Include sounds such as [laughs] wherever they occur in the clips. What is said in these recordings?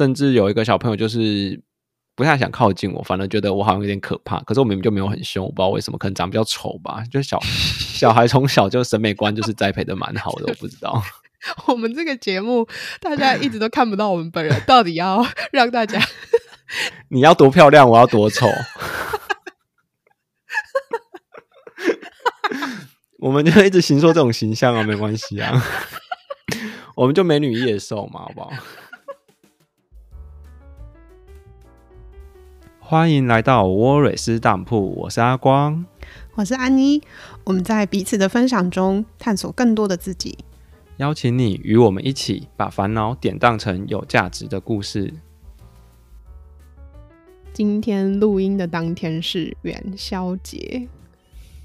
甚至有一个小朋友就是不太想靠近我，反而觉得我好像有点可怕。可是我明明就没有很凶，我不知道为什么，可能长得比较丑吧。就小 [laughs] 小孩从小就审美观就是栽培的蛮好的，我不知道。[laughs] 我们这个节目大家一直都看不到我们本人，到底要让大家 [laughs] 你要多漂亮，我要多丑。我们就一直形塑这种形象啊，没关系啊，我们就美女野兽嘛，好不好？欢迎来到沃瑞斯当铺，我是阿光，我是安妮，我们在彼此的分享中探索更多的自己，邀请你与我们一起把烦恼典当成有价值的故事。今天录音的当天是元宵节。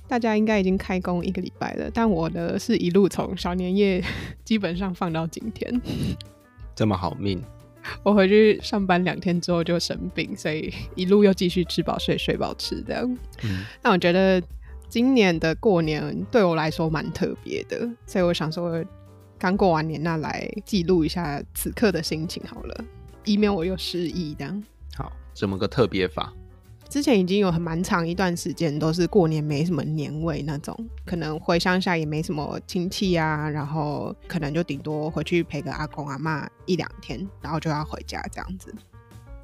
大家应该已经开工一个礼拜了，但我的是一路从小年夜基本上放到今天，这么好命。[laughs] 我回去上班两天之后就生病，所以一路又继续吃饱睡，睡饱吃这样。嗯，那我觉得今年的过年对我来说蛮特别的，所以我想说刚过完年，那来记录一下此刻的心情好了，以免我又失忆这样。好，怎么个特别法？之前已经有很蛮长一段时间都是过年没什么年味那种，可能回乡下也没什么亲戚啊，然后可能就顶多回去陪个阿公阿妈一两天，然后就要回家这样子。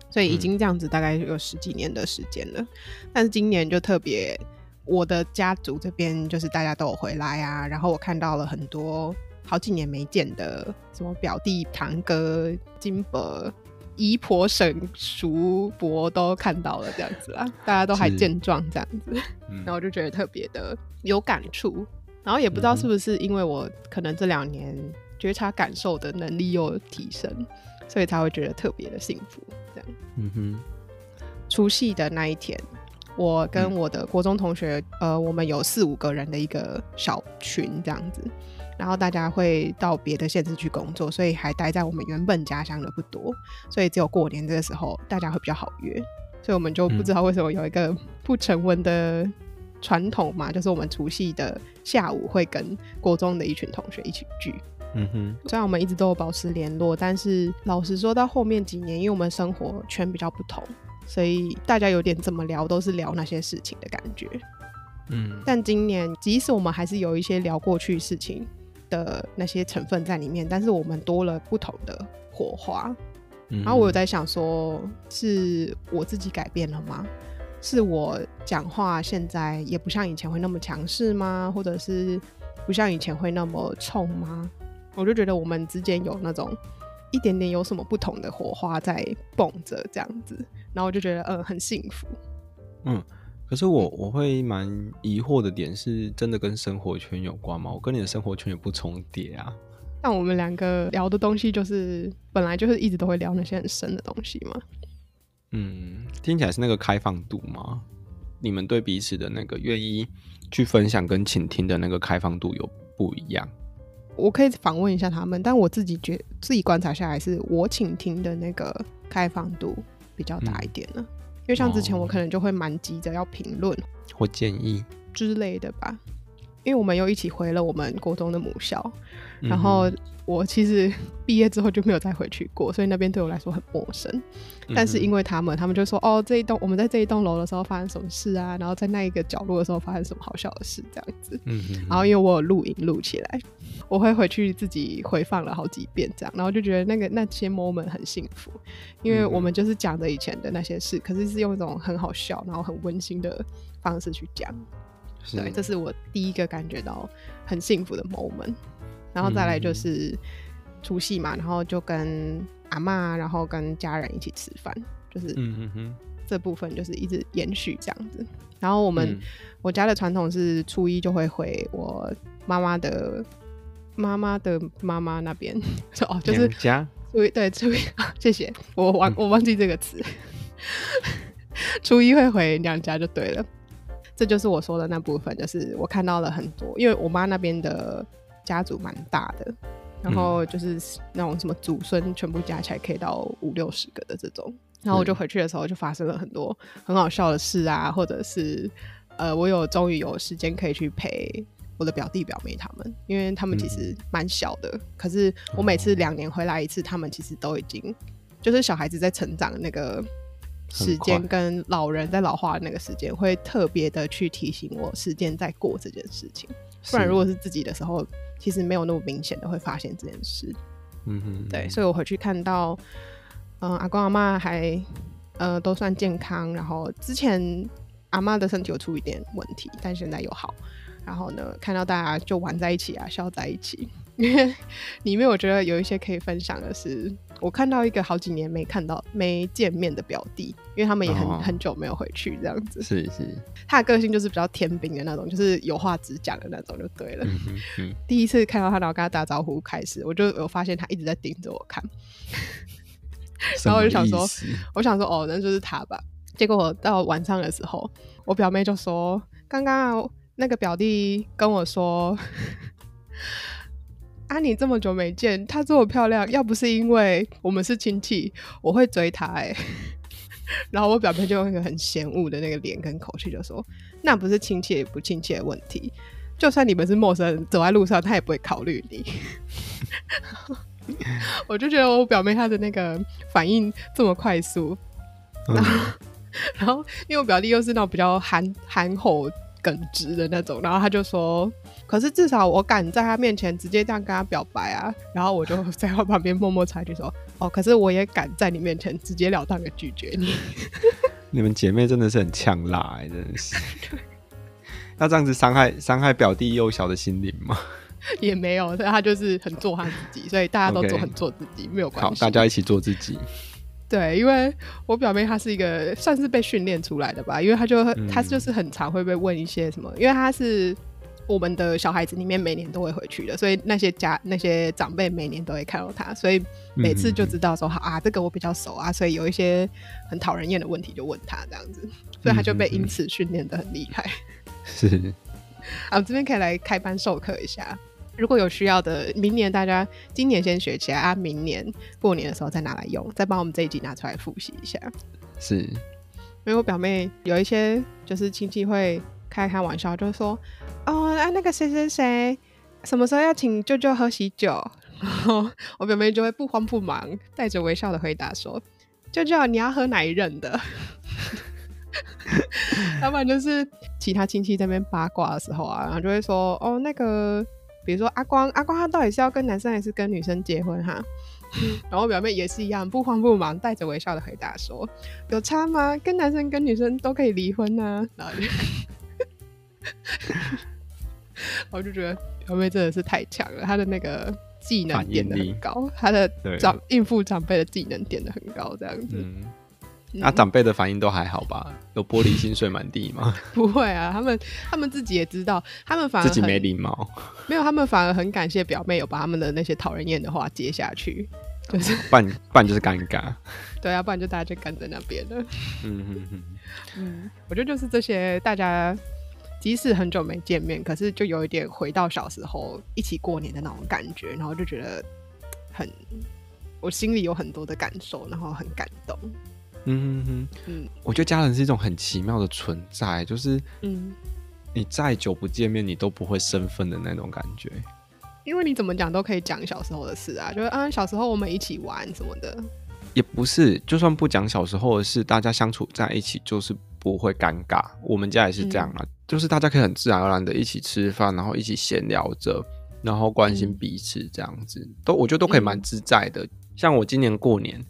所以已经这样子大概有十几年的时间了。嗯。但是今年就特别，我的家族这边就是大家都有回来啊，然后我看到了很多好几年没见的什么表弟堂哥金伯。姨婆、婶叔伯都看到了这样子啦，大家都还健壮这样子，嗯、然后我就觉得特别的有感触，然后也不知道是不是因为我可能这两年觉察感受的能力又提升，所以才会觉得特别的幸福这样。嗯哼，除夕的那一天，我跟我的国中同学，嗯、呃，我们有四五个人的一个小群这样子。然后大家会到别的县市去工作，所以还待在我们原本家乡的不多，所以只有过年这个时候大家会比较好约，所以我们就不知道为什么有一个不成文的传统嘛，就是我们除夕的下午会跟国中的一群同学一起聚。嗯哼，虽然我们一直都有保持联络，但是老实说到后面几年，因为我们生活圈比较不同，所以大家有点怎么聊都是聊那些事情的感觉。嗯，但今年即使我们还是有一些聊过去事情的那些成分在里面，但是我们多了不同的火花。嗯、然后我有在想说，是我自己改变了吗？是我讲话现在也不像以前会那么强势吗？或者是不像以前会那么冲吗？我就觉得我们之间有那种一点点有什么不同的火花在蹦着这样子，然后我就觉得嗯，很幸福。嗯。可是我我会蛮疑惑的点是，真的跟生活圈有关吗？我跟你的生活圈也不重叠啊。但我们两个聊的东西，就是本来就是一直都会聊那些很深的东西嘛。嗯，听起来是那个开放度吗？你们对彼此的那个愿意去分享跟倾听的那个开放度有不一样？我可以访问一下他们，但我自己觉自己观察下来，是我倾听的那个开放度比较大一点呢。嗯因为像之前我可能就会蛮急着要评论或建议。之类的吧，因为我们又一起回了我们国中的母校，然后。我其实 [laughs] 毕业之后就没有再回去过，所以那边对我来说很陌生。但是因为他们，他们就说：“哦，这一栋我们在这一栋楼的时候发生什么事啊？然后在那一个角落的时候发生什么好笑的事，这样子。”嗯哼。然后因为我有录影录起来，我会回去自己回放了好几遍，这样，然后就觉得那个那些 moment 很幸福，因为我们就是讲着以前的那些事，可是是用一种很好笑，然后很温馨的方式去讲。对，这是我第一个感觉到很幸福的 moment。然后再来就是除夕嘛，然后就跟阿嬷，然后跟家人一起吃饭，就是嗯嗯嗯这部分就是一直延续这样子。然后我们、嗯、我家的传统是初一就会回我妈妈的妈妈的妈妈那边，哦，就是家初一对初一，谢谢我忘我忘记这个词，[laughs] 初一会回娘家就对了。这就是我说的那部分，就是我看到了很多，因为我妈那边的。家族蛮大的，然后就是那种什么祖孙全部加起来可以到五六十个的这种，然后我就回去的时候就发生了很多很好笑的事啊，或者是呃，我有终于有时间可以去陪我的表弟表妹他们，因为他们其实蛮小的，可是我每次两年回来一次，他们其实都已经就是小孩子在成长的那个时间，跟老人在老化的那个时间，会特别的去提醒我时间在过这件事情。不然如果是自己的时候，其实没有那么明显的会发现这件事。嗯哼，对，所以我回去看到，嗯、呃，阿公阿妈还呃都算健康，然后之前阿妈的身体有出一点问题，但现在又好。然后呢，看到大家就玩在一起啊，笑在一起。因 [laughs] 为里面我觉得有一些可以分享的是，我看到一个好几年没看到、没见面的表弟，因为他们也很、哦、很久没有回去，这样子。是是。他的个性就是比较天兵的那种，就是有话直讲的那种，就对了。嗯嗯、第一次看到他，然后跟他打招呼开始，我就有发现他一直在盯着我看，然后我就想说，我想说，哦，那就是他吧。结果我到晚上的时候，我表妹就说，刚刚那个表弟跟我说。啊！你这么久没见，她这么漂亮，要不是因为我们是亲戚，我会追她哎、欸。[laughs] 然后我表妹就用一个很嫌恶的那个脸跟口气就说：“那不是亲切不亲切的问题，就算你们是陌生人，走在路上，她也不会考虑你。[laughs] ”我就觉得我表妹她的那个反应这么快速，然后，嗯、然后因为我表弟又是那种比较憨憨厚。耿直的那种，然后他就说：“可是至少我敢在他面前直接这样跟他表白啊。”然后我就在他旁边默默插一句说：“ [laughs] 哦，可是我也敢在你面前直截了当的拒绝你。[laughs] ”你们姐妹真的是很呛辣哎、欸，真的是。[laughs] 那这样子伤害伤害表弟幼小的心灵吗？也没有，所以他就是很做他自己，所以大家都做很做自己，okay. 没有关系。好，大家一起做自己。对，因为我表妹她是一个算是被训练出来的吧，因为她就她就是很常会被问一些什么，因为她是我们的小孩子里面每年都会回去的，所以那些家那些长辈每年都会看到他，所以每次就知道说好啊，这个我比较熟啊，所以有一些很讨人厌的问题就问他这样子，所以他就被因此训练的很厉害。是，[laughs] 啊，我这边可以来开班授课一下。如果有需要的，明年大家今年先学起来啊，明年过年的时候再拿来用，再帮我们这一集拿出来复习一下。是，因为我表妹有一些就是亲戚会开开玩笑，就是说哦，啊那个谁谁谁什么时候要请舅舅喝喜酒，然 [laughs] 后我表妹就会不慌不忙，带着微笑的回答说：“舅舅你要喝哪一任的？” [laughs] 要不然就是其他亲戚在那边八卦的时候啊，然后就会说：“哦那个。”比如说阿光，阿光他到底是要跟男生还是跟女生结婚哈？[laughs] 然后我表妹也是一样，不慌不忙，带着微笑的回答说：“有差吗？跟男生跟女生都可以离婚呢。”然后就，我就觉得表妹真的是太强了，她的那个技能点的很高，她的长应付长辈的技能点的很高，这样子。嗯那、长辈的反应都还好吧？有玻璃心碎满地吗？[laughs] 不会啊，他们他们自己也知道，他们反而自己没礼貌。[laughs] 没有，他们反而很感谢表妹有把他们的那些讨人厌的话接下去，就是不然不然就是尴尬。[laughs] 对啊，不然就大家就干在那边了。嗯嗯嗯嗯，我觉得就是这些，大家即使很久没见面，可是就有一点回到小时候一起过年的那种感觉，然后就觉得很，我心里有很多的感受，然后很感动。嗯哼哼，嗯，我觉得家人是一种很奇妙的存在，就是，嗯，你再久不见面，你都不会生分的那种感觉。因为你怎么讲都可以讲小时候的事啊，就是啊，小时候我们一起玩什么的。也不是，就算不讲小时候的事，大家相处在一起就是不会尴尬。我们家也是这样啊，嗯，就是大家可以很自然而然的一起吃饭，然后一起闲聊着，然后关心彼此这样子，嗯，都我觉得都可以蛮自在的，嗯。像我今年过年。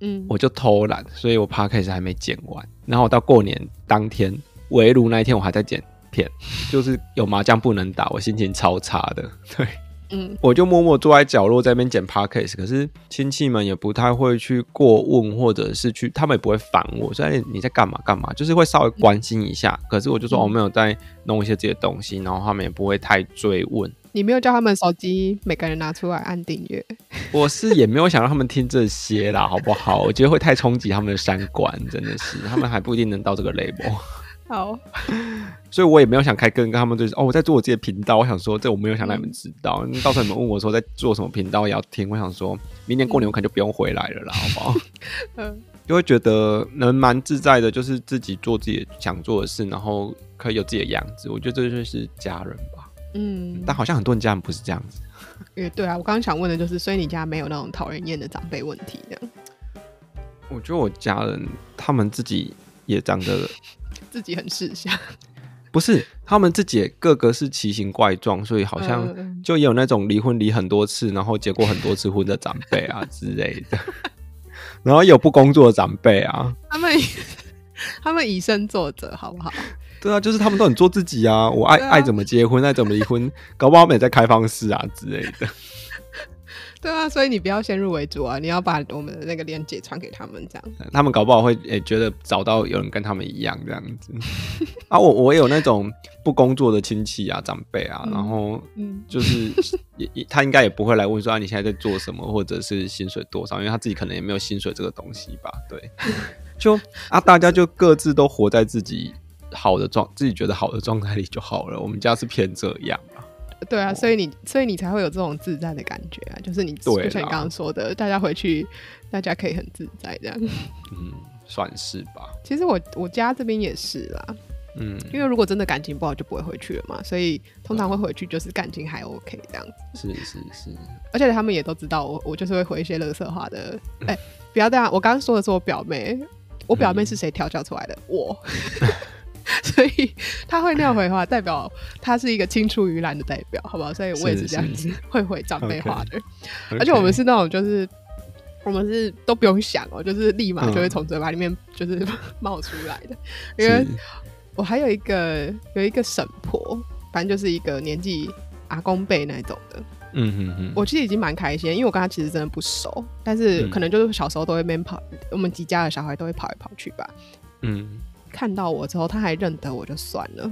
嗯，我就偷懒，所以我 podcast 还没剪完。然后我到过年当天围炉那一天，我还在剪片，就是有麻将不能打，我心情超差的。对，嗯，我就默默坐在角落在那边剪 podcast。可是亲戚们也不太会去过问，或者是去，他们也不会烦我，所以你在干嘛干嘛，就是会稍微关心一下。可是我就说我没有在弄一些这些东西，然后他们也不会太追问。你没有叫他们手机每个人拿出来按订阅？我是也没有想让他们听这些啦，好不好？我觉得会太冲击他们的三观，真的是，他们还不一定能到这个 level。[laughs] 好，[laughs] 所以我也没有想开跟跟他们对哦，我在做我自己的频道。我想说，这我没有想让你们知道。嗯、[laughs] 到时候你们问我说在做什么频道，也要听。我想说明年过年我可能就不用回来了啦，好不好？嗯，就会觉得能蛮自在的，就是自己做自己想做的事，然后可以有自己的样子。我觉得这就是家人吧。嗯，但好像很多人家人不是这样子。也对啊，我刚刚想问的就是，所以你家没有那种讨人厌的长辈问题这样？我觉得我家人他们自己也长得自己很识相，[laughs] 不是他们自己也个个是奇形怪状，所以好像就也有那种离婚离很多次，然后结过很多次婚的长辈啊 [laughs] 之类的，[laughs] 然后有不工作的长辈啊，他们他们以身作则，好不好？对啊，就是他们都很做自己啊，我爱、啊、爱怎么结婚爱怎么离婚，搞不好他们也在开放式啊之类的。对啊，所以你不要先入为主啊！你要把我们的那个链接传给他们，这样 [laughs] 他们搞不好会诶、欸、觉得找到有人跟他们一样这样子 [laughs] 啊。我我有那种不工作的亲戚啊、长辈啊，然后就是也 [laughs] 也他应该也不会来问说啊，你现在在做什么，或者是薪水多少，因为他自己可能也没有薪水这个东西吧。对，就啊，大家就各自都活在自己好的状，自己觉得好的状态里就好了。我们家是偏这样。对啊，所以你所以你才会有这种自在的感觉啊，就是你就像你刚刚说的，大家回去大家可以很自在这样。[laughs] 嗯，算是吧。其实我我家这边也是啦，嗯，因为如果真的感情不好就不会回去了嘛，所以通常会回去就是感情还 OK 这样子。是是是，而且他们也都知道我我就是会回一些乐色话的。哎、欸，不要这样，我刚刚说的是我表妹，我表妹是谁调教出来的？嗯、我。[laughs] 所以他会那样回话，代表他是一个青出于蓝的代表，好不好？所以我也是这样子会回长辈话的。而且我们是那种，就是我们是都不用想哦，就是立马就会从嘴巴里面就是 [laughs] 冒出来的。因为我还有一个有一个婶婆，反正就是一个年纪阿公辈那种的。嗯嗯嗯，我其实已经蛮开心，因为我跟他其实真的不熟，但是可能就是小时候都会边跑，我们几家的小孩都会跑来跑去吧。嗯。看到我之后，他还认得我就算了，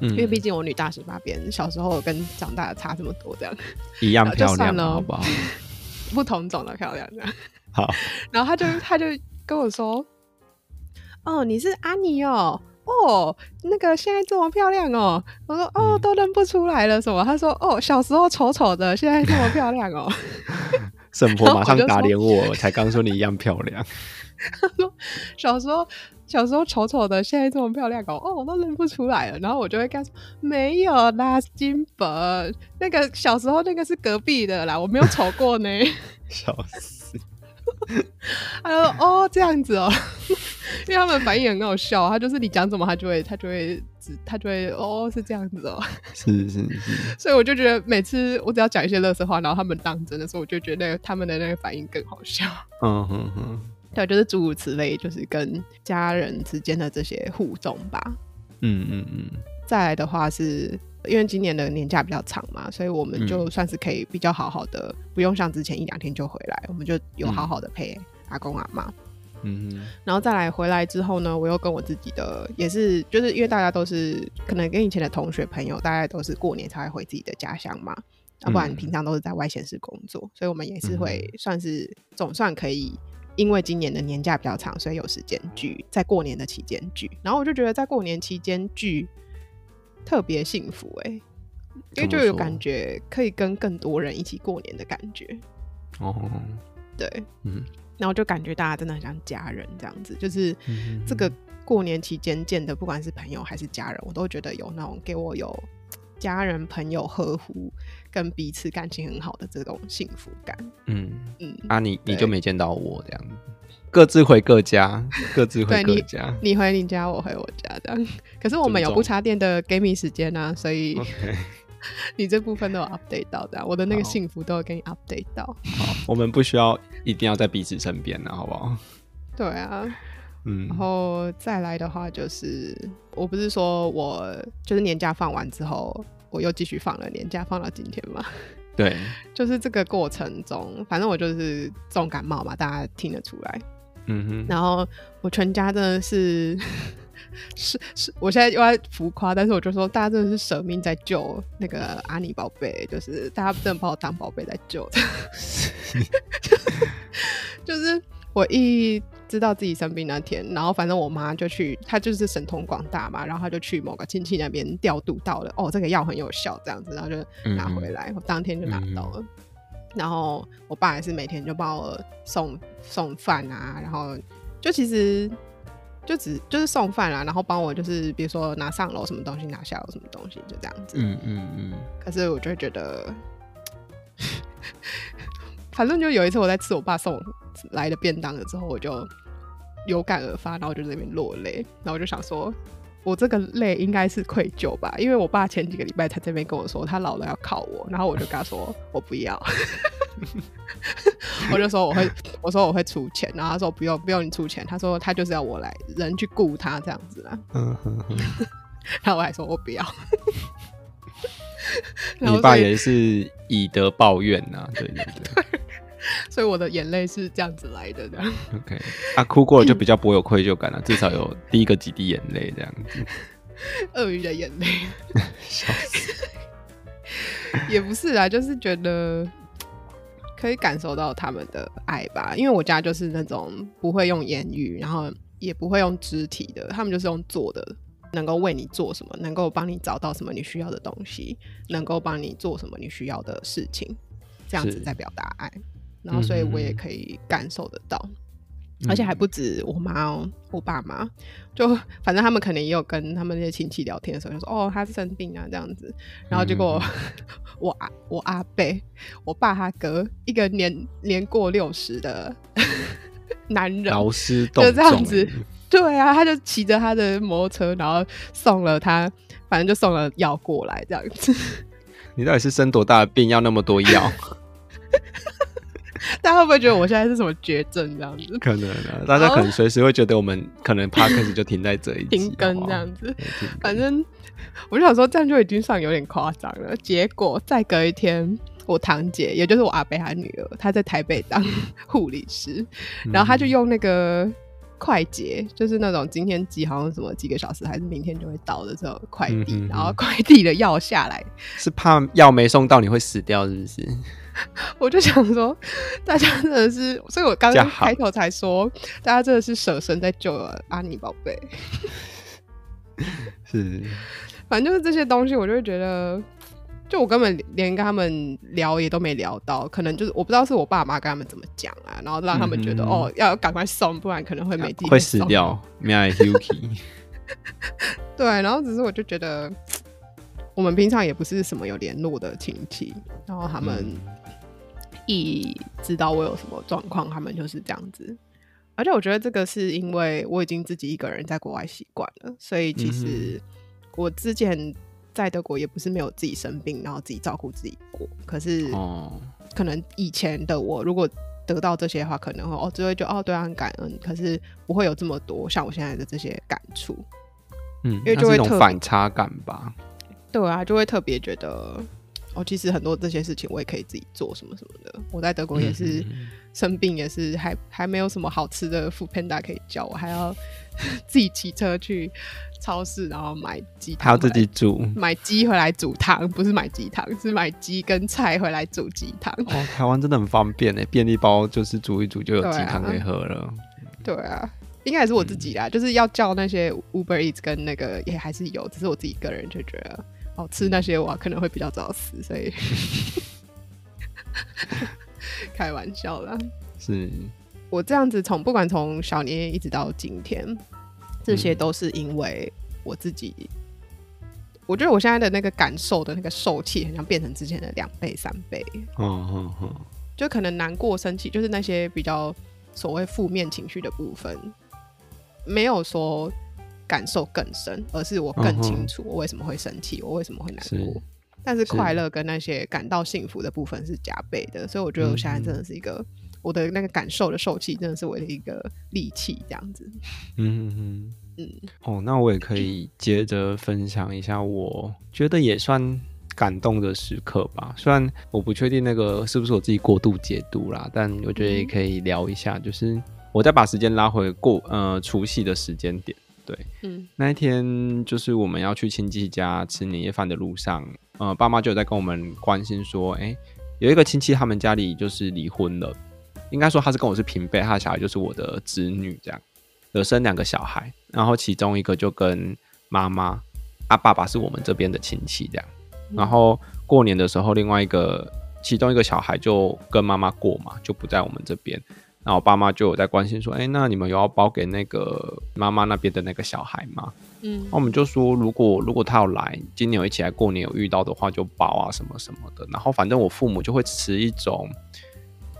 嗯、因为毕竟我女大十八变，小时候跟长大的差这么多，这样一样 [laughs] 漂亮了，好不好？[laughs] 不同种的漂亮，这样 [laughs] 好。然后他就他就跟我说：“哦，你是阿妮哦，哦，那个现在这么漂亮哦。”我说：“哦，都认不出来了，什么？”他说：“哦，小时候丑丑的，现在这么漂亮哦。”婶婆马上打脸我，我才刚说你一样漂亮。他 [laughs] 说：“小时候。”小时候丑丑的，现在这么漂亮搞，哦，我都认不出来了。然后我就会跟他说：“没有啦，金本那个小时候那个是隔壁的啦，我没有丑过呢。[laughs] ”笑死！[laughs] 他说：“哦，这样子哦，因为他们反应很好笑。他就是你讲什么，他就会他就会他就会哦，是这样子哦。[laughs] ”是是是。所以我就觉得每次我只要讲一些乐色话，然后他们当真的时候，我就觉得他们的那个反应更好笑。[laughs] 嗯哼哼。对，就是诸如此类，就是跟家人之间的这些互动吧。嗯嗯嗯。再来的话是，因为今年的年假比较长嘛，所以我们就算是可以比较好好的，嗯、不用像之前一两天就回来，我们就有好好的陪阿公阿妈。嗯嗯。然后再来回来之后呢，我又跟我自己的也是，就是因为大家都是可能跟以前的同学朋友，大概都是过年才会回自己的家乡嘛，要、嗯、不然平常都是在外县市工作，所以我们也是会算是总算可以。因为今年的年假比较长，所以有时间聚，在过年的期间聚。然后我就觉得在过年期间聚特别幸福哎、欸，因为就有感觉可以跟更多人一起过年的感觉。哦，对，嗯，然后就感觉大家真的很像家人这样子，就是这个过年期间见的，不管是朋友还是家人，我都觉得有那种给我有家人朋友呵护。跟彼此感情很好的这种幸福感，嗯嗯啊你，你你就没见到我这样，各自回各家，各自回各家。你，你回你家，我回我家这样。可是我们有不插电的 gaming 时间啊，所以你这部分都有 update 到的，我的那个幸福都有给你 update 到。好，我们不需要一定要在彼此身边了，好不好？对啊，嗯，然后再来的话就是，我不是说我就是年假放完之后。我又继续放了年假，放到今天嘛。对，[laughs] 就是这个过程中，反正我就是重感冒嘛，大家听得出来。嗯哼。然后我全家真的是，[laughs] 是是，我现在又在浮夸，但是我就说，大家真的是舍命在救那个阿尼宝贝，就是大家真的把我当宝贝在救的。[laughs] 就是我一。知道自己生病那天，然后反正我妈就去，她就是神通广大嘛，然后她就去某个亲戚那边调度到了，哦，这个药很有效，这样子，然后就拿回来，嗯、我当天就拿到了。嗯、然后我爸也是每天就帮我送送饭啊，然后就其实就只就是送饭啦，然后帮我就是比如说拿上楼什么东西，拿下楼什么东西，就这样子。嗯嗯嗯。可是我就觉得，[laughs] 反正就有一次我在吃我爸送来的便当了之后，我就。有感而发，然后就在那边落泪，然后我就想说，我这个累应该是愧疚吧，因为我爸前几个礼拜才这边跟我说他老了要靠我，然后我就跟他说我不要，[laughs] 我就说我会，[laughs] 我说我会出钱，然后他说不用不用你出钱，他说他就是要我来人去雇他这样子啦，然后我还说我不要，[laughs] 你爸也是以德报怨呐、啊，对对对。所以我的眼泪是这样子来的，这样。[laughs] OK，啊，哭过了就 [laughs] 比较不会有愧疚感了，至少有 [laughs] 第一个几滴眼泪这样子。鳄鱼的眼泪，笑死。也不是啊，就是觉得可以感受到他们的爱吧。因为我家就是那种不会用言语，然后也不会用肢体的，他们就是用做的，能够为你做什么，能够帮你找到什么你需要的东西，能够帮你做什么你需要的事情，这样子在表达爱。然后，所以我也可以感受得到，嗯、而且还不止我妈哦，我爸妈就反正他们可能也有跟他们那些亲戚聊天的时候，就说哦，他是生病啊这样子。然后结果、嗯、[laughs] 我阿我阿伯，我爸他哥，一个年年过六十的男人，劳师动众就这样子，[laughs] 对啊，他就骑着他的摩托车，然后送了他，反正就送了药过来这样子。[laughs] 你到底是生多大的病，要那么多药？大家会不会觉得我现在是什么绝症这样子？[laughs] 可能啊，大家可能随时会觉得我们可能 podcast 就停在这一停更这样子。反正我就想说，这样就已经算有点夸张了。结果再隔一天，我堂姐，也就是我阿伯他女儿，她在台北当护理师，然后她就用那个快捷，就是那种今天寄好像什么几个小时，还是明天就会到的这种快递，嗯、然后快递的药下来，是怕药没送到你会死掉，是不是？我就想说，大家真的是，所以我刚刚开头才说，大家真的是舍身在救了安妮宝贝。是，[laughs] 反正就是这些东西，我就会觉得，就我根本连跟他们聊也都没聊到，可能就是我不知道是我爸妈跟他们怎么讲啊，然后让他们觉得、嗯、哦，要赶快送，不然可能会没地方会死掉。My [laughs] Yuki，对，然后只是我就觉得，我们平常也不是什么有联络的亲戚，然后他们。嗯一知道我有什么状况，他们就是这样子。而且我觉得这个是因为我已经自己一个人在国外习惯了，所以其实我之前在德国也不是没有自己生病，然后自己照顾自己过。可是，可能以前的我如果得到这些的话，可能会哦，只会觉得哦，对啊，很感恩。可是不会有这么多像我现在的这些感触，嗯，因为就会特反差感吧。对啊，就会特别觉得。哦，其实很多这些事情我也可以自己做，什么什么的。我在德国也是生病，也是还还没有什么好吃的 foodpanda 可以叫，我还要 [laughs] 自己骑车去超市，然后买鸡汤，还要自己煮，买鸡回来煮汤，不是买鸡汤，是买鸡跟菜回来煮鸡汤。哦，台湾真的很方便诶，便利包就是煮一煮就有鸡汤可以喝了。对啊，对啊，应该也是我自己啦，嗯、就是要叫那些 Uber Eats 跟那个也还是有，只是我自己个人就觉得。哦，吃那些我可能会比较早死，所以 [laughs] 开玩笑啦。是我这样子从不管从小年一直到今天，这些都是因为我自己。嗯、我觉得我现在的那个感受的那个受气，好像变成之前的两倍三倍。嗯嗯嗯，就可能难过、生气，就是那些比较所谓负面情绪的部分，没有说。感受更深，而是我更清楚我为什么会生气，我为什么会难过。是但是快乐跟那些感到幸福的部分是加倍的，所以我觉得我现在真的是一个、嗯、我的那个感受的受气，真的是我的一个利器，这样子。嗯嗯嗯。嗯哦，那我也可以接着分享一下，我觉得也算感动的时刻吧。虽然我不确定那个是不是我自己过度解读啦，但我觉得也可以聊一下，嗯、就是我再把时间拉回过呃除夕的时间点。对，嗯，那一天就是我们要去亲戚家吃年夜饭的路上，呃，爸妈就有在跟我们关心说，哎，有一个亲戚他们家里就是离婚了，应该说他是跟我是平辈，他的小孩就是我的侄女这样，有生两个小孩，然后其中一个就跟妈妈，啊，爸爸是我们这边的亲戚这样，然后过年的时候，另外一个其中一个小孩就跟妈妈过嘛，就不在我们这边。然后我爸妈就有在关心说：“哎，那你们有要包给那个妈妈那边的那个小孩吗？”嗯，那我们就说：“如果如果他要来，今年有一起来过年有遇到的话，就包啊什么什么的。”然后反正我父母就会持一种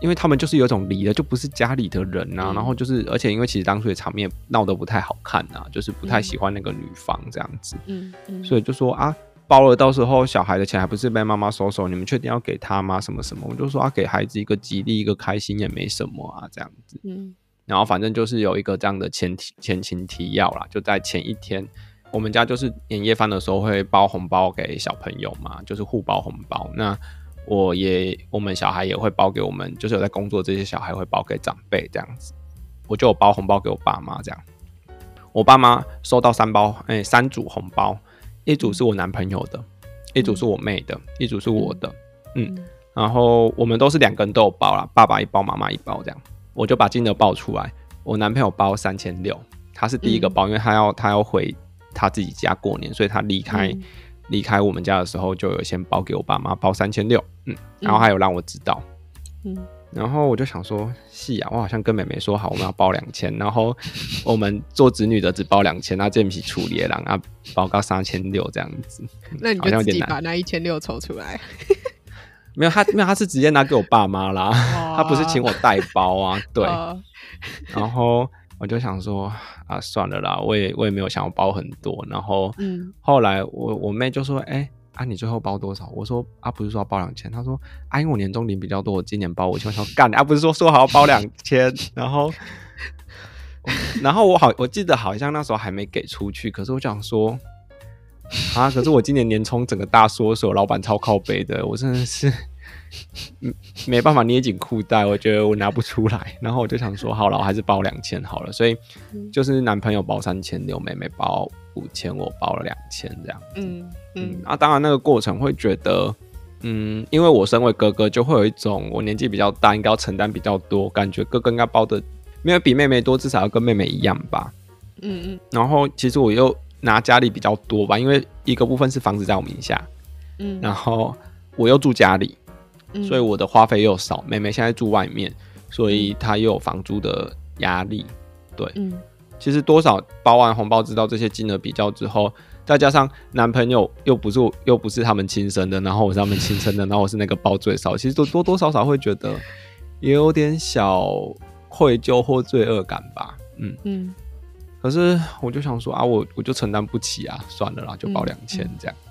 因为他们就是有一种离了就不是家里的人呐、啊，嗯、然后就是而且因为其实当初的场面闹得不太好看呐、啊，就是不太喜欢那个女方这样子，嗯嗯，所以就说啊。包了，到时候小孩的钱还不是被妈妈收收？你们确定要给他吗？什么什么？我就说啊，给孩子一个吉利，一个开心也没什么啊，这样子。嗯，然后反正就是有一个这样的前提前情提要啦，就在前一天，我们家就是年夜饭的时候会包红包给小朋友嘛，就是互包红包。那我也我们小孩也会包给我们，就是有在工作这些小孩会包给长辈这样子。我就有包红包给我爸妈这样，我爸妈收到三包，哎、欸，三组红包。一组是我男朋友的，嗯、一组是我妹的，一组是我的，嗯，嗯，然后我们都是两个人都有包啦，爸爸一包，妈妈一包这样，我就把金额报出来，我男朋友包三千六，他是第一个包，嗯、因为他要他要回他自己家过年，所以他离开离、嗯、开我们家的时候就有先包给我爸妈包三千六，嗯，然后还有让我知道，嗯。嗯然后我就想说，是啊，我好像跟妹妹说好，我们要包两千，然后我们做子女的只包两千，那这批处理的人啊，包到三千六这样子。[laughs] 那你就自己把那一千六抽出来。没有他，没有他是直接拿给我爸妈啦，哦、他不是请我代包啊。对。哦、然后我就想说啊，算了啦，我也我也没有想要包很多。然后，嗯，后来我我妹就说，哎、欸。啊，你最后包多少？我说啊，不是说要包两千。他说啊，因为我年终领比较多，我今年包五千我说干。啊，不是说说好要包两千，然后，然后我好，我记得好像那时候还没给出去。可是我想说啊，可是我今年年终整个大缩手，老板超靠背的，我真的是没办法捏紧裤带，我觉得我拿不出来。然后我就想说，好了，我还是包两千好了。所以就是男朋友包三千六，妹妹包五千，我包了两千这样子。嗯。嗯，啊，当然那个过程会觉得，嗯，因为我身为哥哥，就会有一种我年纪比较大，应该要承担比较多，感觉哥哥应该包的没有比妹妹多，至少要跟妹妹一样吧。嗯嗯。然后其实我又拿家里比较多吧，因为一个部分是房子在我名下，嗯，然后我又住家里，所以我的花费又少。妹妹现在住外面，所以她又有房租的压力。对，嗯，其实多少包完红包，知道这些金额比较之后。再加上男朋友又不是又不是他们亲生的，然后我是他们亲生的，然后我是那个包最少，[laughs] 其实都多多少少会觉得也有点小愧疚或罪恶感吧。嗯嗯。可是我就想说啊，我我就承担不起啊，算了啦，就包两千这样。嗯。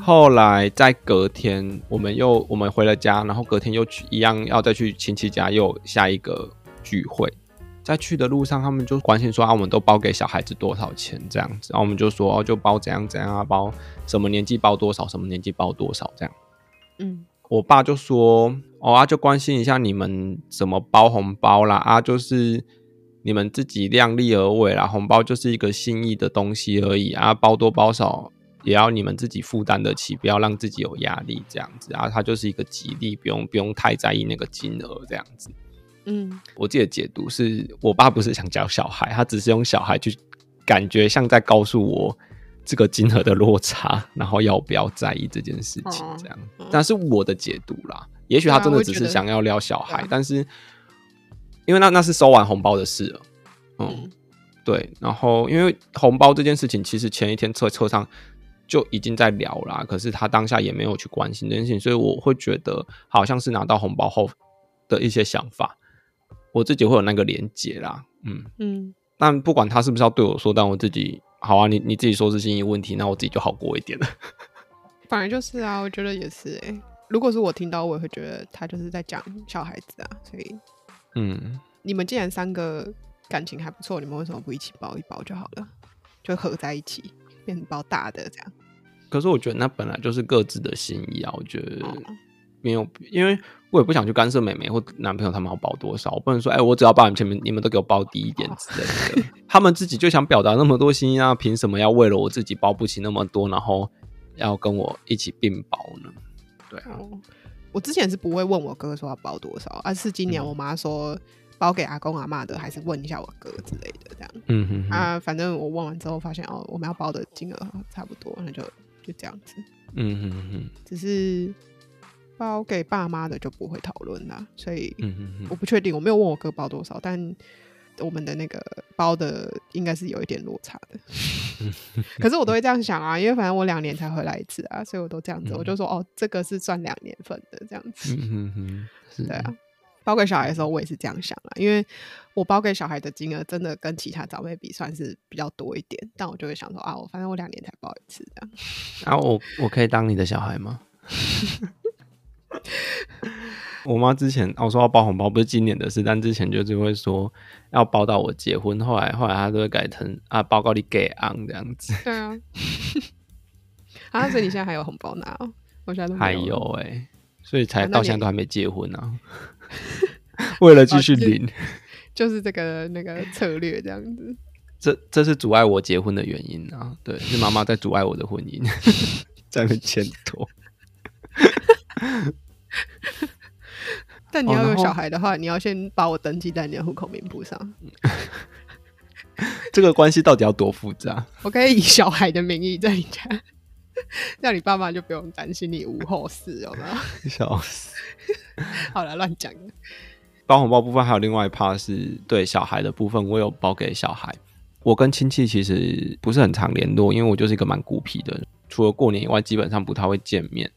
后来在隔天，我们又我们回了家，然后隔天又去一样要再去亲戚家，又下一个聚会。在去的路上，他们就关心说啊，我们都包给小孩子多少钱这样子，然后我们就说哦，就包怎样怎样啊，包什么年纪包多少，什么年纪包多少这样。嗯，我爸就说哦啊，就关心一下你们怎么包红包啦啊，就是你们自己量力而为啦，红包就是一个心意的东西而已啊，包多包少也要你们自己负担得起，不要让自己有压力这样子啊，它就是一个吉利，不用不用太在意那个金额这样子。嗯，我自己的解读是我爸不是想教小孩，他只是用小孩去感觉像在告诉我这个金额的落差，然后要不要在意这件事情这样。哦、但是我的解读啦，也许他真的只是想要撩小孩，啊、但是因为那那是收完红包的事了。嗯，嗯对。然后因为红包这件事情，其实前一天车车上就已经在聊啦，可是他当下也没有去关心这件事情，所以我会觉得好像是拿到红包后的一些想法。我自己会有那个连结啦，嗯嗯，但不管他是不是要对我说，但我自己好啊，你你自己说是心意问题，那我自己就好过一点了。反正就是啊，我觉得也是哎、欸。如果是我听到，我也会觉得他就是在讲小孩子啊，所以嗯，你们既然三个感情还不错，你们为什么不一起包一包就好了，就合在一起变成包大的这样？可是我觉得那本来就是各自的心意啊，我觉得没有，因为。我也不想去干涉妹妹或男朋友他们要包多少，我不能说，哎、欸，我只要包你前面，你们都给我包低一点之类的。他们自己就想表达那么多心意啊，凭什么要为了我自己包不起那么多，然后要跟我一起并包呢？对啊，我之前是不会问我哥说要包多少，而是今年我妈说包给阿公阿妈的，还是问一下我哥之类的这样。嗯哼，哼，啊，反正我问完之后发现哦，我们要包的金额差不多，那就就这样子。嗯嗯嗯，只是。包给爸妈的就不会讨论啦，所以我不确定，我没有问我哥包多少，但我们的那个包的应该是有一点落差的。[laughs] 可是我都会这样想啊，因为反正我两年才回来一次啊，所以我都这样子，我就说哦，这个是算两年份的这样子。对啊，包给小孩的时候，我也是这样想啦，因为我包给小孩的金额真的跟其他长辈比算是比较多一点，但我就会想说啊，我反正我两年才包一次这样。[laughs] 啊、我我可以当你的小孩吗？[laughs] 我妈之前我说要包红包，不是今年的事，但之前就是会说要包到我结婚，后来后来她都会改成啊，包到你给昂这样子。对啊，[laughs] 啊，所以你现在还有红包拿哦？我现在都没还有哎、欸，所以才到现在都还没结婚呢、啊。啊、为了继续领、啊，[laughs] 就是这个那个策略这样子。[laughs] 这这是阻碍我结婚的原因啊！对，是妈妈在阻碍我的婚姻，[laughs] 在那牵拖。但你要有小孩的话，哦、你要先把我登记在你的户口名簿上。这个关系到底要多复杂？我可以以小孩的名义在你家，[laughs] 这样你爸妈就不用担心你无后事，有没有？[laughs] 笑死！[laughs] 好了，乱讲。包红包部分还有另外一 part 是对小孩的部分，我有包给小孩。我跟亲戚其实不是很常联络，因为我就是一个蛮孤僻的人，除了过年以外，基本上不太会见面。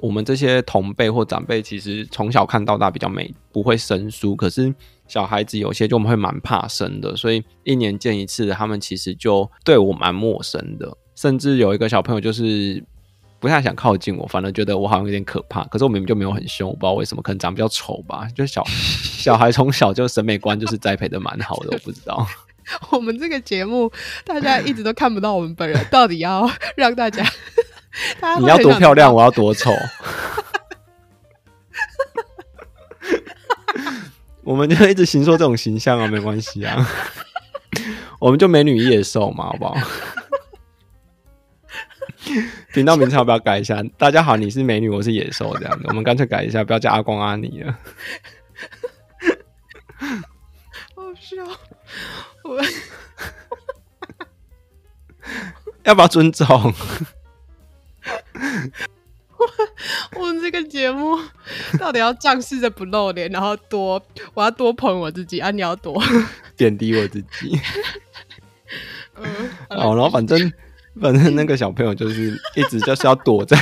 我们这些同辈或长辈，其实从小看到大，比较美不会生疏。可是小孩子有些就我们会蛮怕生的，所以一年见一次，他们其实就对我蛮陌生的。甚至有一个小朋友就是不太想靠近我，反而觉得我好像有点可怕。可是我明明就没有很凶，我不知道为什么，可能长得比较丑吧。就小 [laughs] 小孩从小就审美观就是栽培的蛮好的，我不知道。[laughs] 我们这个节目大家一直都看不到我们本人，到底要让大家。[laughs] 你要多漂亮，我要多丑。我们就一直形塑这种形象啊，没关系啊。我们就美女野兽嘛，好不好？[laughs] 频道名称要不要改一下？大家好，你是美女，我是野兽，这样子。我们干脆改一下，不要叫阿光阿妮了。[laughs] 好笑，我 [laughs] 要不要尊重？我我们这个节目到底要仗势着不露脸，然后多我要多捧我自己啊！你要多贬低我自己。嗯，哦，然后反正反正那个小朋友就是一直就是要躲在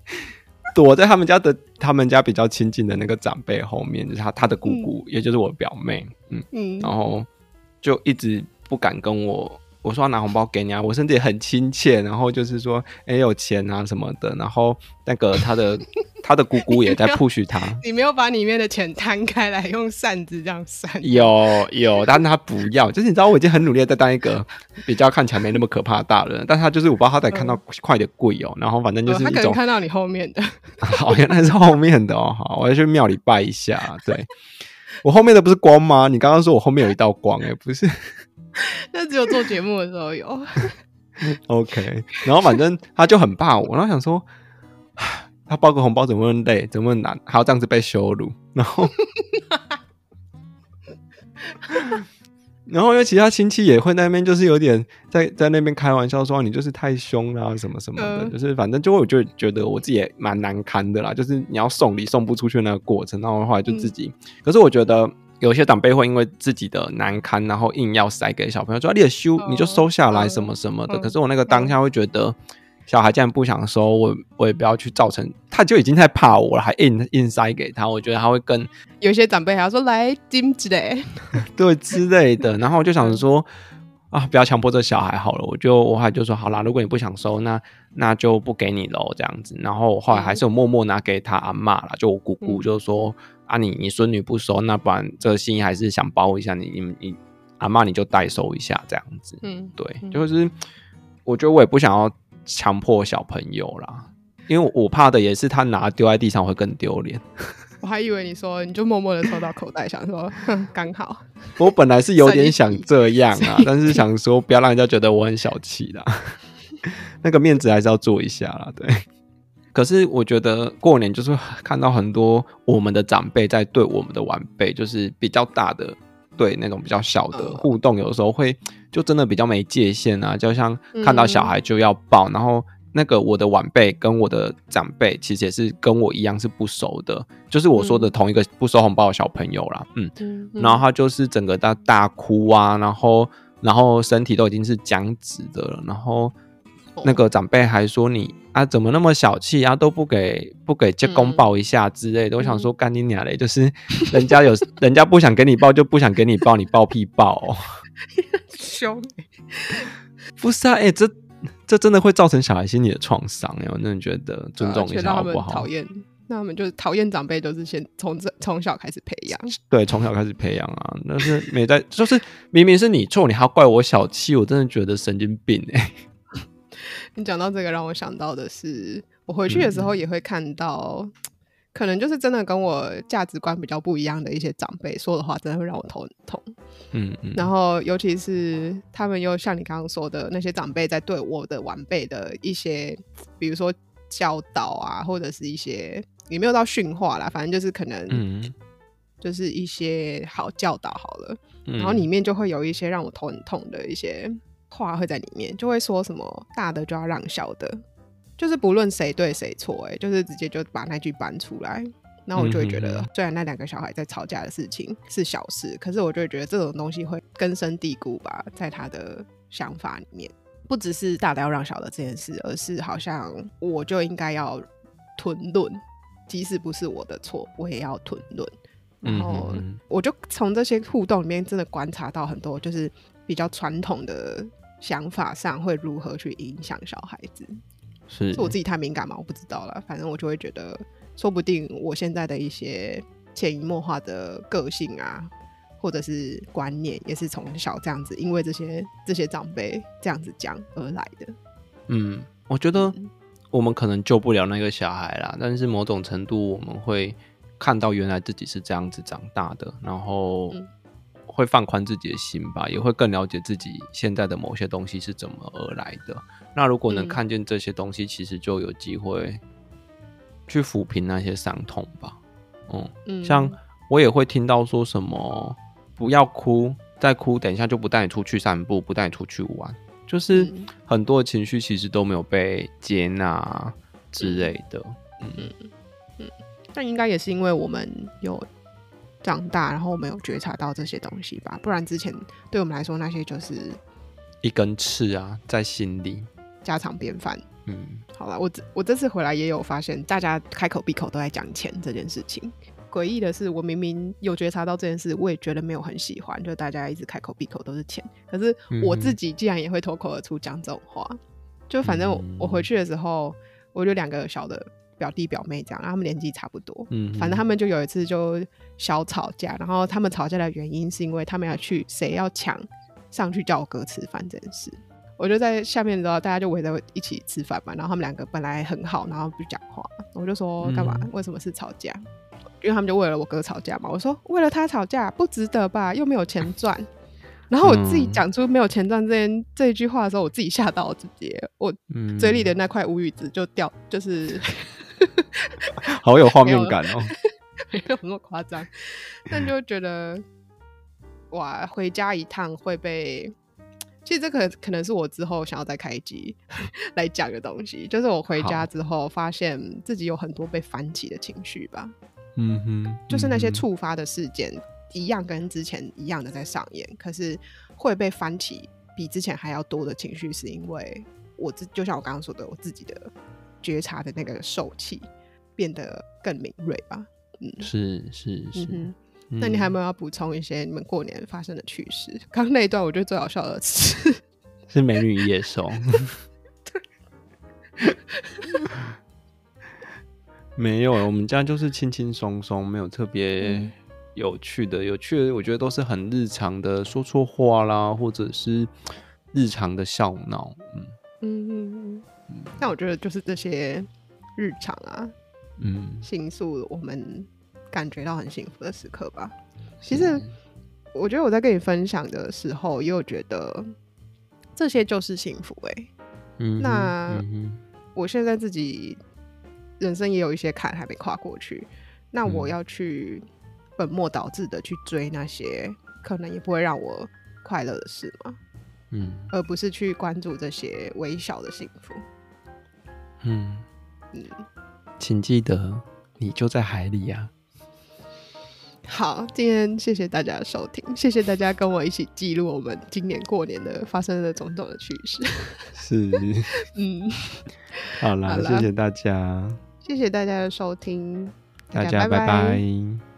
[laughs] 躲在他们家的他们家比较亲近的那个长辈后面，就是他他的姑姑，嗯、也就是我表妹，嗯嗯，然后就一直不敢跟我。我说要拿红包给你啊，我甚至也很亲切，然后就是说，哎、欸，有钱啊什么的，然后那个他的 [laughs] 他的姑姑也在 push 他你，你没有把里面的钱摊开来，用扇子这样扇？有有，但是他不要，就是你知道我已经很努力的在当一个比较看起来没那么可怕的大人，但他就是我不知道他在看到快点贵哦，然后反正就是一种、哦、他可能看到你后面的，好，[laughs] 原来是后面的哦，好，我要去庙里拜一下，对，我后面的不是光吗？你刚刚说我后面有一道光、欸，哎，不是。[laughs] 那只有做节目的时候有。[laughs] OK，然后反正他就很怕我，然后想说，[sighs] 他包个红包怎么那么累，怎么那么难，还要这样子被羞辱，然后，[laughs] 然后因为其他亲戚也会在那边，就是有点在在那边开玩笑说你就是太凶啦，什么什么的，呃、就是反正就会就觉得我自己也蛮难堪的啦，就是你要送礼送不出去那个过程，然后后来就自己，嗯、可是我觉得。有些长辈会因为自己的难堪，然后硬要塞给小朋友，说你也修，你就收下来什么什么的。可是我那个当下会觉得，小孩既然不想收，我我也不要去造成，他就已经在怕我了，还硬硬塞给他，我觉得他会跟。有些长辈还要说来金子嘞，[laughs] 对之类的。然后我就想说啊，不要强迫这小孩好了。我就我还就说好啦，如果你不想收，那那就不给你喽，这样子。然后后来还是有默默拿给他阿妈了，就我姑姑就说。啊你，你你孙女不收，那不然这个心意还是想包一下你，你你阿妈你就代收一下这样子。嗯，对，嗯、就是我觉得我也不想要强迫小朋友啦，因为我怕的也是他拿丢在地上会更丢脸。[laughs] 我还以为你说你就默默的收到口袋，想说刚好。我本来是有点想这样啊，但是想说不要让人家觉得我很小气啦 [laughs] [laughs] 那个面子还是要做一下啦，对。可是我觉得过年就是看到很多我们的长辈在对我们的晚辈，就是比较大的对那种比较小的互动，有的时候会就真的比较没界限啊，就像看到小孩就要抱，然后那个我的晚辈跟我的长辈其实也是跟我一样是不熟的，就是我说的同一个不收红包的小朋友啦，嗯，然后他就是整个大大哭啊，然后然后身体都已经是僵直的了，然后。那个长辈还说你啊，怎么那么小气啊，都不给不给接公抱一下之类的。嗯、我想说干你娘嘞，就是人家有 [laughs] 人家不想给你抱就不想给你抱，你抱屁抱哦，[laughs] 凶、欸！不是啊，哎、欸，这这真的会造成小孩心理的创伤哎，我真的觉得尊重一下好不好？讨厌，那他们就是讨厌长辈，都是先从这从小开始培养。对，从小开始培养啊，但是没在，就是明明是你错，你还要怪我小气，我真的觉得神经病哎。你讲到这个，让我想到的是，我回去的时候也会看到，嗯、可能就是真的跟我价值观比较不一样的一些长辈说的话，真的会让我头很痛。嗯嗯。然后，尤其是他们又像你刚刚说的那些长辈，在对我的晚辈的一些，比如说教导啊，或者是一些也没有到训话啦，反正就是可能，就是一些好教导好了。嗯、然后里面就会有一些让我头很痛的一些。话会在里面，就会说什么大的就要让小的，就是不论谁对谁错，哎，就是直接就把那句搬出来，然后我就会觉得，虽然那两个小孩在吵架的事情是小事，可是我就会觉得这种东西会根深蒂固吧，在他的想法里面，不只是大的要让小的这件事，而是好像我就应该要吞论，即使不是我的错，我也要吞论。然后我就从这些互动里面真的观察到很多，就是比较传统的。想法上会如何去影响小孩子？是是我自己太敏感嘛？我不知道了。反正我就会觉得，说不定我现在的一些潜移默化的个性啊，或者是观念，也是从小这样子，因为这些这些长辈这样子讲而来的。嗯，我觉得我们可能救不了那个小孩啦，但是某种程度我们会看到原来自己是这样子长大的，然后。嗯会放宽自己的心吧，也会更了解自己现在的某些东西是怎么而来的。那如果能看见这些东西，嗯、其实就有机会去抚平那些伤痛吧。嗯，嗯，像我也会听到说什么“不要哭，再哭，等一下就不带你出去散步，不带你出去玩”，就是很多情绪其实都没有被接纳之类的。嗯嗯嗯，但应该也是因为我们有。长大，然后我没有觉察到这些东西吧，不然之前对我们来说那些就是一根刺啊，在心里家常便饭。嗯，好了，我这我这次回来也有发现，大家开口闭口都在讲钱这件事情。诡异的是，我明明有觉察到这件事，我也觉得没有很喜欢，就大家一直开口闭口都是钱，可是我自己竟然也会脱口而出讲这种话，就反正我，我回去的时候，我就两个小的。表弟表妹这样，然后他们年纪差不多，嗯，反正他们就有一次就小吵架，然后他们吵架的原因是因为他们要去谁要抢上去叫我哥吃饭这件事，我就在下面的时候，大家就围着一起吃饭嘛，然后他们两个本来很好，然后不讲话，我就说干嘛？为什么是吵架？因为他们就为了我哥吵架嘛，我说为了他吵架不值得吧，又没有钱赚。然后我自己讲出没有钱赚这这一句话的时候，我自己吓到我自己，我嘴里的那块无语子就掉，就是。[laughs] 好有画面感哦，[laughs] 没有那么夸张，但就觉得哇，回家一趟会被，其实这可可能是我之后想要再开一集 [laughs] 来讲的东西，就是我回家之后发现自己有很多被翻起的情绪吧，嗯哼，就是那些触发的事件一样跟之前一样的在上演，可是会被翻起比之前还要多的情绪，是因为我自就像我刚刚说的，我自己的。觉察的那个受气变得更敏锐吧，嗯，是是是。嗯嗯、那你还有没有要补充一些你们过年发生的趣事？刚刚那一段我觉得最好笑的是 [laughs] 是美女与野兽。对 [laughs] 没有，我们家就是轻轻松松，没有特别有趣的。有趣的，我觉得都是很日常的，说错话啦，或者是日常的笑闹。嗯嗯嗯。但我觉得就是这些日常啊，嗯，倾诉我们感觉到很幸福的时刻吧。其实我觉得我在跟你分享的时候，也有觉得这些就是幸福哎、欸。嗯，那、嗯、我现在自己人生也有一些坎还没跨过去，那我要去本末倒置的去追那些可能也不会让我快乐的事吗？嗯，而不是去关注这些微小的幸福。嗯嗯，请记得，你就在海里呀、啊。好，今天谢谢大家的收听，谢谢大家跟我一起记录我们今年过年的发生的种种的趣事。是，[laughs] 嗯，好啦，好啦谢谢大家，谢谢大家的收听，大家拜拜。拜拜。